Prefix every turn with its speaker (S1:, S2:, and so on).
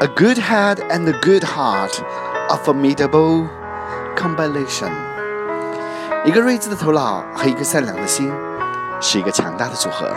S1: A good head and a good heart, a formidable combination。一个睿智的头脑和一个善良的心，是一个强大的组合。